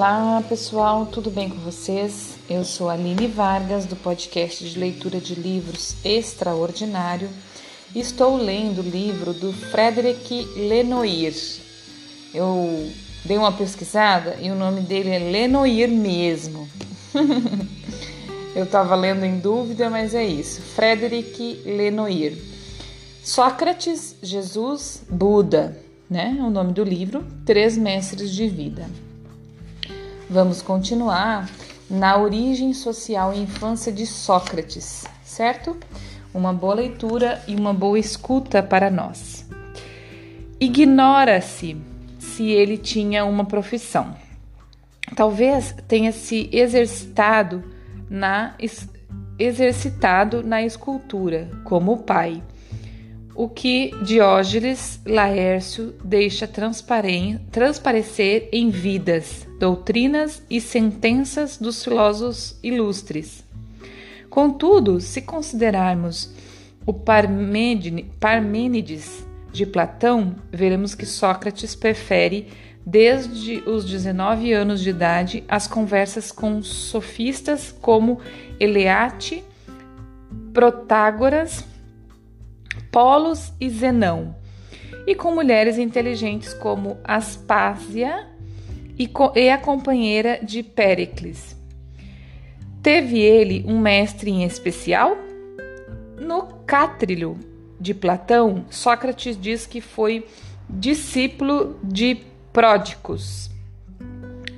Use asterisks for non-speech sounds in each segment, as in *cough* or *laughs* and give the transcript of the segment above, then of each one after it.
Olá pessoal, tudo bem com vocês? Eu sou Aline Vargas do podcast de leitura de livros Extraordinário estou lendo o livro do Frederic Lenoir. Eu dei uma pesquisada e o nome dele é Lenoir mesmo. *laughs* Eu estava lendo em dúvida, mas é isso. Frederic Lenoir. Sócrates, Jesus, Buda, né? É o nome do livro. Três mestres de vida. Vamos continuar na origem social e infância de Sócrates, certo? Uma boa leitura e uma boa escuta para nós. Ignora-se se ele tinha uma profissão. Talvez tenha se exercitado na exercitado na escultura, como o pai o que Diógenes Laércio deixa transparecer em vidas, doutrinas e sentenças dos filósofos ilustres. Contudo, se considerarmos o Parmênides de Platão, veremos que Sócrates prefere, desde os 19 anos de idade, as conversas com sofistas como Eleate, Protágoras, Polos e Zenão, e com mulheres inteligentes como Aspásia e a companheira de Péricles. Teve ele um mestre em especial? No Cátrilho de Platão, Sócrates diz que foi discípulo de Pródicos.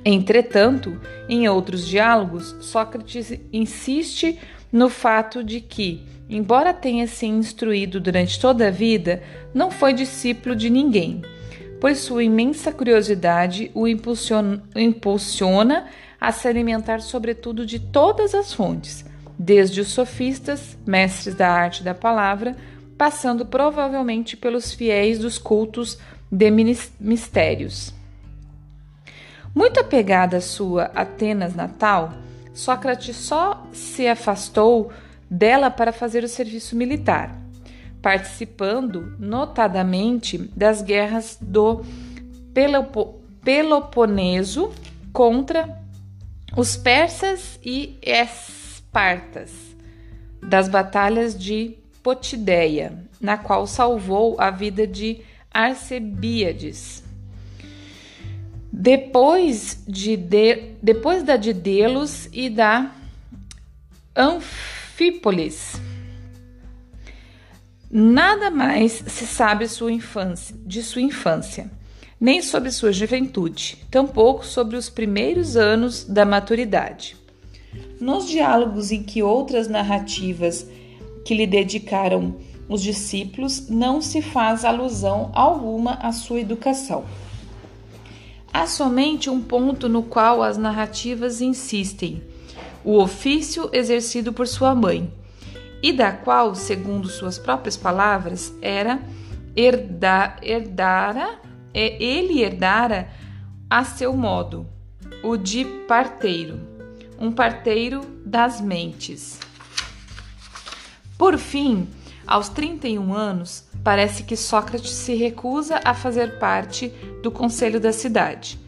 Entretanto, em outros diálogos, Sócrates insiste no fato de que embora tenha se instruído durante toda a vida, não foi discípulo de ninguém, pois sua imensa curiosidade o impulsiona, a se alimentar, sobretudo, de todas as fontes, desde os sofistas, mestres da arte da palavra, passando provavelmente pelos fiéis dos cultos de mistérios. Muito apegada à sua Atenas natal, Sócrates só se afastou dela para fazer o serviço militar, participando notadamente das guerras do Pelopo Peloponeso contra os persas e espartas, das batalhas de Potideia, na qual salvou a vida de Arcebíades. Depois, de, de depois da de Delos e da Anf Anfípolis. Nada mais se sabe sua infância, de sua infância, nem sobre sua juventude, tampouco sobre os primeiros anos da maturidade. Nos diálogos em que outras narrativas que lhe dedicaram os discípulos não se faz alusão alguma à sua educação. Há somente um ponto no qual as narrativas insistem o ofício exercido por sua mãe, e da qual, segundo suas próprias palavras, era herda, herdara, é, ele herdara a seu modo, o de parteiro, um parteiro das mentes. Por fim, aos 31 anos, parece que Sócrates se recusa a fazer parte do conselho da cidade.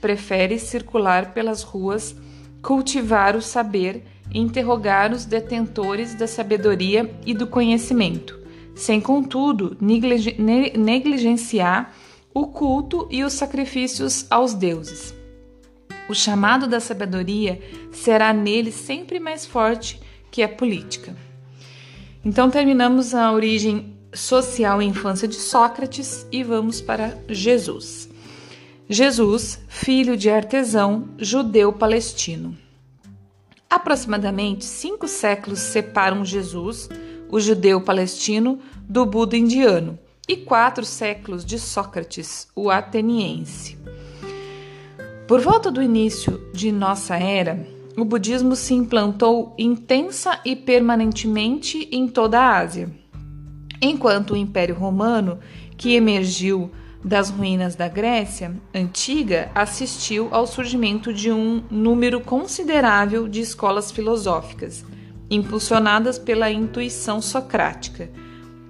Prefere circular pelas ruas cultivar o saber interrogar os detentores da sabedoria e do conhecimento, sem contudo negligenciar o culto e os sacrifícios aos deuses. O chamado da sabedoria será nele sempre mais forte que a política. Então terminamos a origem social e infância de Sócrates e vamos para Jesus. Jesus, filho de artesão, judeu palestino. Aproximadamente cinco séculos separam Jesus, o judeu palestino, do Buda indiano, e quatro séculos de Sócrates, o ateniense. Por volta do início de nossa era, o budismo se implantou intensa e permanentemente em toda a Ásia, enquanto o Império Romano, que emergiu das ruínas da Grécia antiga, assistiu ao surgimento de um número considerável de escolas filosóficas, impulsionadas pela intuição socrática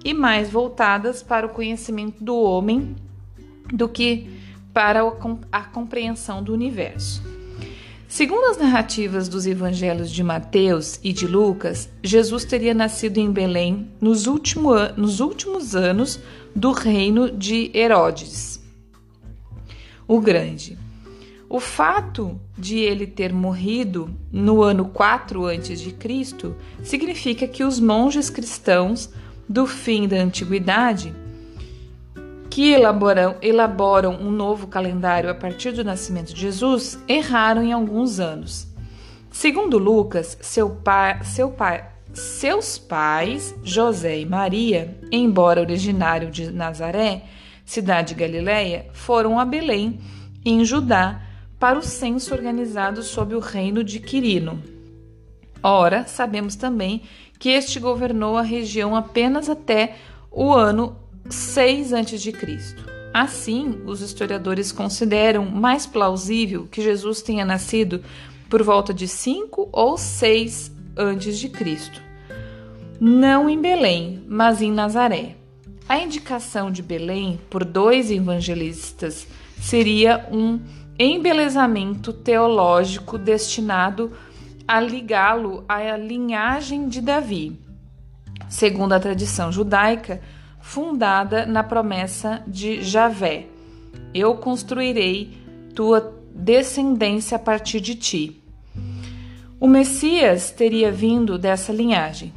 e mais voltadas para o conhecimento do homem do que para a compreensão do universo. Segundo as narrativas dos evangelhos de Mateus e de Lucas, Jesus teria nascido em Belém nos, último, nos últimos anos do reino de Herodes o Grande. O fato de ele ter morrido no ano 4 a.C. significa que os monges cristãos do fim da antiguidade, que elaboram, elaboram um novo calendário a partir do nascimento de Jesus, erraram em alguns anos. Segundo Lucas, seu pai, seu pai, seus pais, José e Maria, embora originário de Nazaré, cidade de Galiléia, foram a Belém, em Judá, para o censo organizado sob o reino de Quirino. Ora, sabemos também que este governou a região apenas até o ano 6 a.C. Assim, os historiadores consideram mais plausível que Jesus tenha nascido por volta de 5 ou 6 a.C. Não em Belém, mas em Nazaré. A indicação de Belém por dois evangelistas seria um embelezamento teológico destinado a ligá-lo à linhagem de Davi, segundo a tradição judaica, fundada na promessa de Javé: Eu construirei tua descendência a partir de ti. O Messias teria vindo dessa linhagem.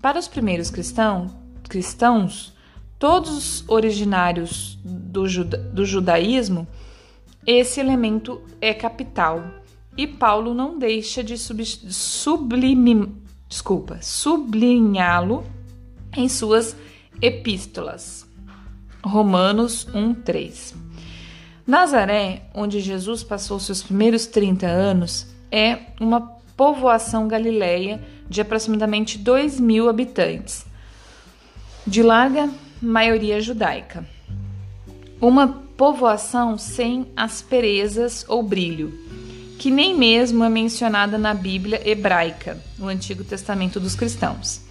Para os primeiros cristão, cristãos, todos originários do, juda, do judaísmo, esse elemento é capital. E Paulo não deixa de sublim, desculpa, sublinhá-lo em suas epístolas. Romanos 1:3. Nazaré, onde Jesus passou seus primeiros 30 anos, é uma povoação galileia de aproximadamente 2 mil habitantes, de larga maioria judaica. Uma povoação sem asperezas ou brilho, que nem mesmo é mencionada na Bíblia hebraica, no Antigo Testamento dos cristãos.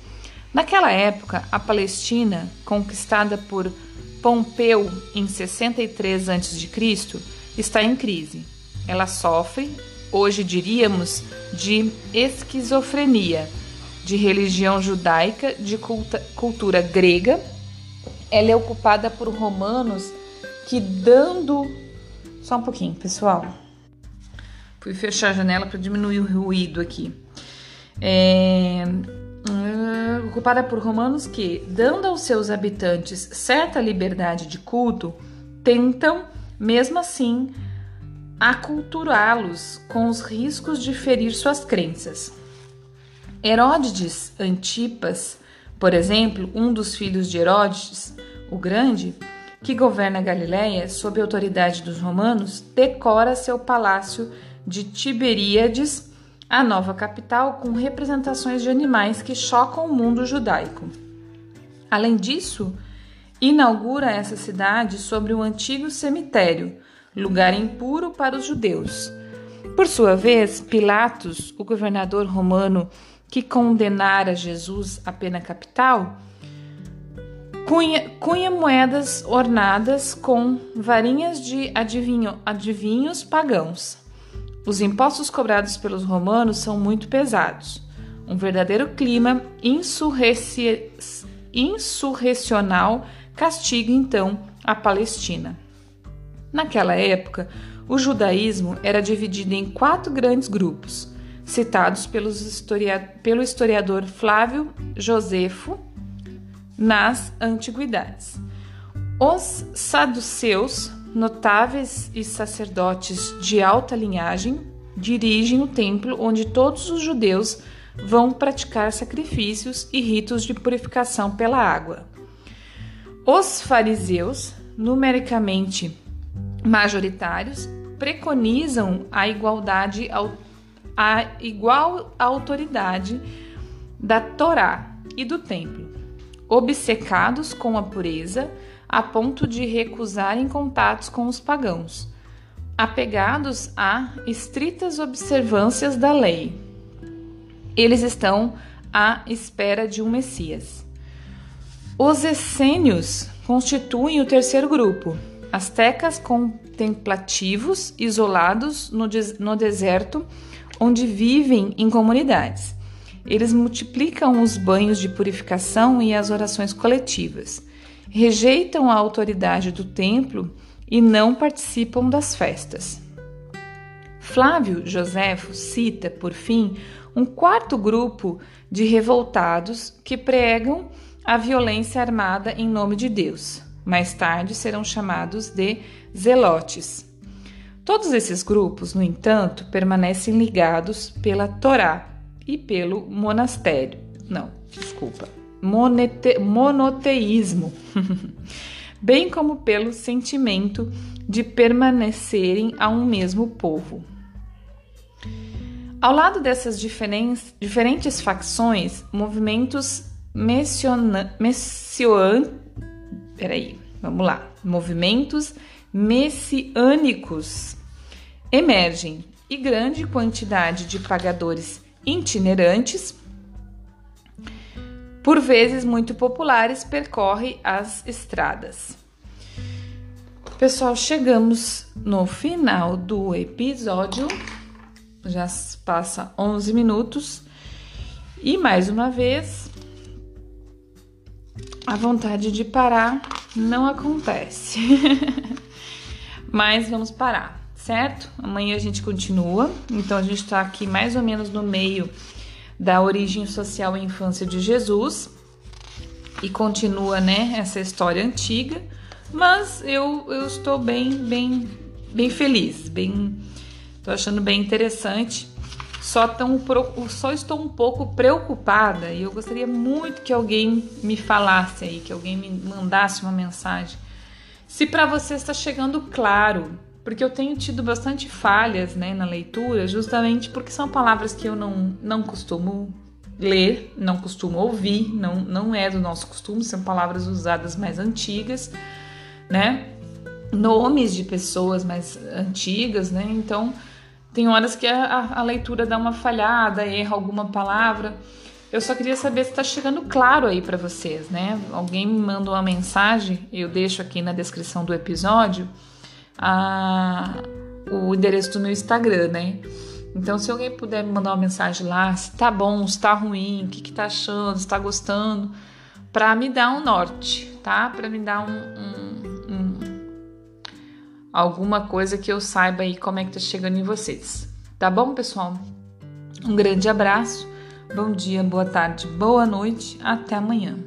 Naquela época, a Palestina, conquistada por Pompeu em 63 a.C., está em crise. Ela sofre, hoje diríamos, de esquizofrenia, de religião judaica, de culta, cultura grega ela é ocupada por romanos que dando só um pouquinho, pessoal. Fui fechar a janela para diminuir o ruído aqui. É, ocupada por romanos que, dando aos seus habitantes certa liberdade de culto, tentam, mesmo assim, aculturá-los com os riscos de ferir suas crenças. Herodes Antipas por exemplo, um dos filhos de Herodes, o Grande, que governa Galiléia sob a autoridade dos romanos, decora seu palácio de Tiberíades, a nova capital, com representações de animais que chocam o mundo judaico. Além disso, inaugura essa cidade sobre um antigo cemitério, lugar impuro para os judeus. Por sua vez, Pilatos, o governador romano que condenara Jesus à pena capital, cunha, cunha moedas ornadas com varinhas de adivinho, adivinhos pagãos. Os impostos cobrados pelos romanos são muito pesados. Um verdadeiro clima insurreci, insurrecional castiga então a Palestina. Naquela época, o judaísmo era dividido em quatro grandes grupos citados historia pelo historiador Flávio Josefo nas Antiguidades. Os saduceus, notáveis e sacerdotes de alta linhagem, dirigem o templo onde todos os judeus vão praticar sacrifícios e ritos de purificação pela água. Os fariseus, numericamente majoritários, preconizam a igualdade a igual autoridade da Torá e do templo, obcecados com a pureza a ponto de recusarem contatos com os pagãos, apegados a estritas observâncias da lei. Eles estão à espera de um Messias. Os essênios constituem o terceiro grupo, astecas contemplativos isolados no, no deserto, onde vivem em comunidades. Eles multiplicam os banhos de purificação e as orações coletivas. Rejeitam a autoridade do templo e não participam das festas. Flávio Joséfo cita, por fim, um quarto grupo de revoltados que pregam a violência armada em nome de Deus. Mais tarde serão chamados de zelotes. Todos esses grupos, no entanto, permanecem ligados pela Torá e pelo monastério. Não, desculpa. Monete, monoteísmo. *laughs* bem como pelo sentimento de permanecerem a um mesmo povo. Ao lado dessas diferentes facções, movimentos messioan, peraí, vamos lá, movimentos messiânicos emergem e grande quantidade de pagadores itinerantes por vezes muito populares, percorre as estradas. Pessoal, chegamos no final do episódio. Já passa 11 minutos. E mais uma vez, a vontade de parar não acontece. *laughs* Mas vamos parar, certo? Amanhã a gente continua. Então a gente está aqui mais ou menos no meio da origem social e infância de Jesus e continua, né, essa história antiga, mas eu, eu estou bem, bem, bem feliz, bem, tô achando bem interessante. Só, tão, só estou um pouco preocupada e eu gostaria muito que alguém me falasse aí, que alguém me mandasse uma mensagem. Se para você está chegando claro porque eu tenho tido bastante falhas né, na leitura, justamente porque são palavras que eu não, não costumo ler, não costumo ouvir, não, não é do nosso costume, são palavras usadas mais antigas, né? Nomes de pessoas mais antigas, né? Então, tem horas que a, a leitura dá uma falhada, erra alguma palavra. Eu só queria saber se está chegando claro aí para vocês, né? Alguém me manda uma mensagem, eu deixo aqui na descrição do episódio a, o endereço do meu Instagram, né? Então, se alguém puder me mandar uma mensagem lá, se tá bom, se tá ruim, o que, que tá achando, se tá gostando, para me dar um norte, tá? Para me dar um, um, um, alguma coisa que eu saiba aí como é que tá chegando em vocês. Tá bom, pessoal? Um grande abraço, bom dia, boa tarde, boa noite, até amanhã.